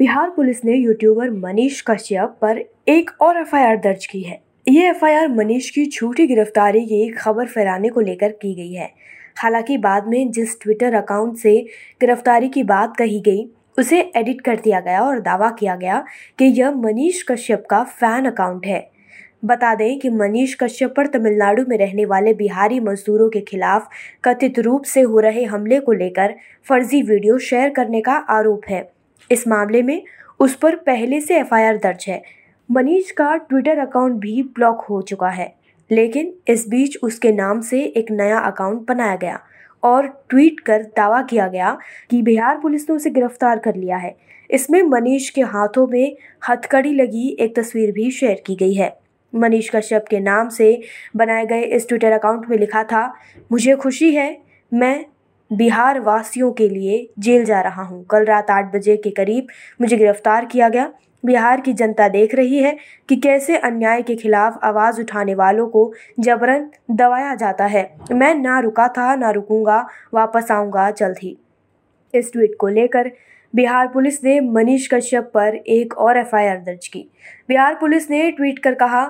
Bihar police ने YouTuber Manish Kashyap पर एक और एफआईआर दर्ज की है। ये एफआईआर मनीष की झूठी गिरफ्तारी की खबर फैलाने को लेकर की गई है। हालाँकि बाद में जिस ट्विटर अकाउंट से गिरफ्तारी की बात कही गई, उसे एडिट कर दिया गया और दावा किया गया कि यह मनीष कश्यप का फ़ैन अकाउंट है। बता दें कि मनीष कश्यप पर तमिलनाडु में रहने वाले बिहारी मजदूरों के खिलाफ कथित रूप से हो रहे हमले को लेकर फर्जी वीडियो शेयर करने का आरोप है। इस मामले में उस पर पहले से एफआईआर दर्ज है। मनीष का ट्विटर अकाउंट भी ब्लॉक हो चुका है, लेकिन इस बीच उसके नाम से एक नया अकाउंट बनाया गया और ट्वीट कर दावा किया गया कि बिहार पुलिस ने उसे गिरफ़्तार कर लिया है। इसमें मनीष के हाथों में हथकड़ी लगी एक तस्वीर भी शेयर की गई है। मनीष कश्यप के नाम से बनाए गए इस ट्विटर अकाउंट में लिखा था, मुझे खुशी है, मैं बिहार वासियों के लिए जेल जा रहा हूँ। कल रात आठ बजे के करीब मुझे गिरफ़्तार किया गया। बिहार की जनता देख रही है कि कैसे अन्याय के खिलाफ आवाज़ उठाने वालों को जबरन दबाया जाता है। मैं ना रुका था, ना रुकूँगा, वापस आऊँगा जल्द ही इस ट्वीट को लेकर बिहार पुलिस ने मनीष कश्यप पर एक और एफआईआर दर्ज की। बिहार पुलिस ने ट्वीट कर कहा,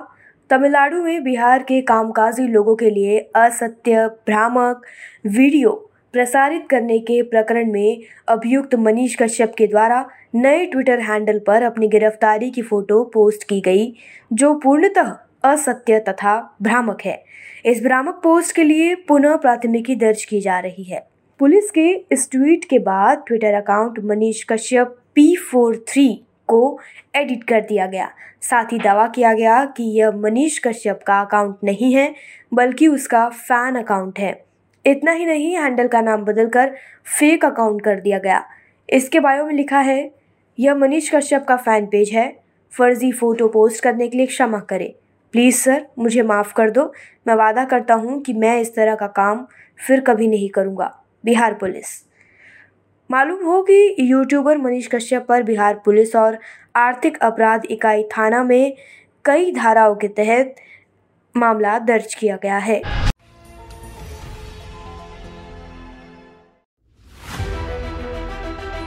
तमिलनाडु में बिहार के कामकाजी लोगों के लिए असत्य, भ्रामक वीडियो प्रसारित करने के प्रकरण में अभियुक्त मनीष कश्यप के द्वारा नए ट्विटर हैंडल पर अपनी गिरफ्तारी की फ़ोटो पोस्ट की गई, जो पूर्णतः असत्य तथा भ्रामक है। इस भ्रामक पोस्ट के लिए पुनः प्राथमिकी दर्ज की जा रही है। पुलिस के इस ट्वीट के बाद Twitter account Manish Kashyap P four three को एडिट कर दिया गया। साथ ही दावा किया गया कि यह मनीष कश्यप का अकाउंट नहीं है, बल्कि उसका फ़ैन अकाउंट है। इतना ही नहीं, हैंडल का नाम बदलकर फेक अकाउंट कर दिया गया। इसके बायो में लिखा है, यह मनीष कश्यप का फ़ैन पेज है। फर्जी फ़ोटो पोस्ट करने के लिए क्षमा करें। प्लीज़ सर, मुझे माफ़ कर दो। मैं वादा करता हूँ कि मैं इस तरह का काम फिर कभी नहीं करूँगा। बिहार पुलिस। मालूम हो कि यूट्यूबर मनीष कश्यप पर बिहार पुलिस और आर्थिक अपराध इकाई थाना में कई धाराओं के तहत मामला दर्ज किया गया है।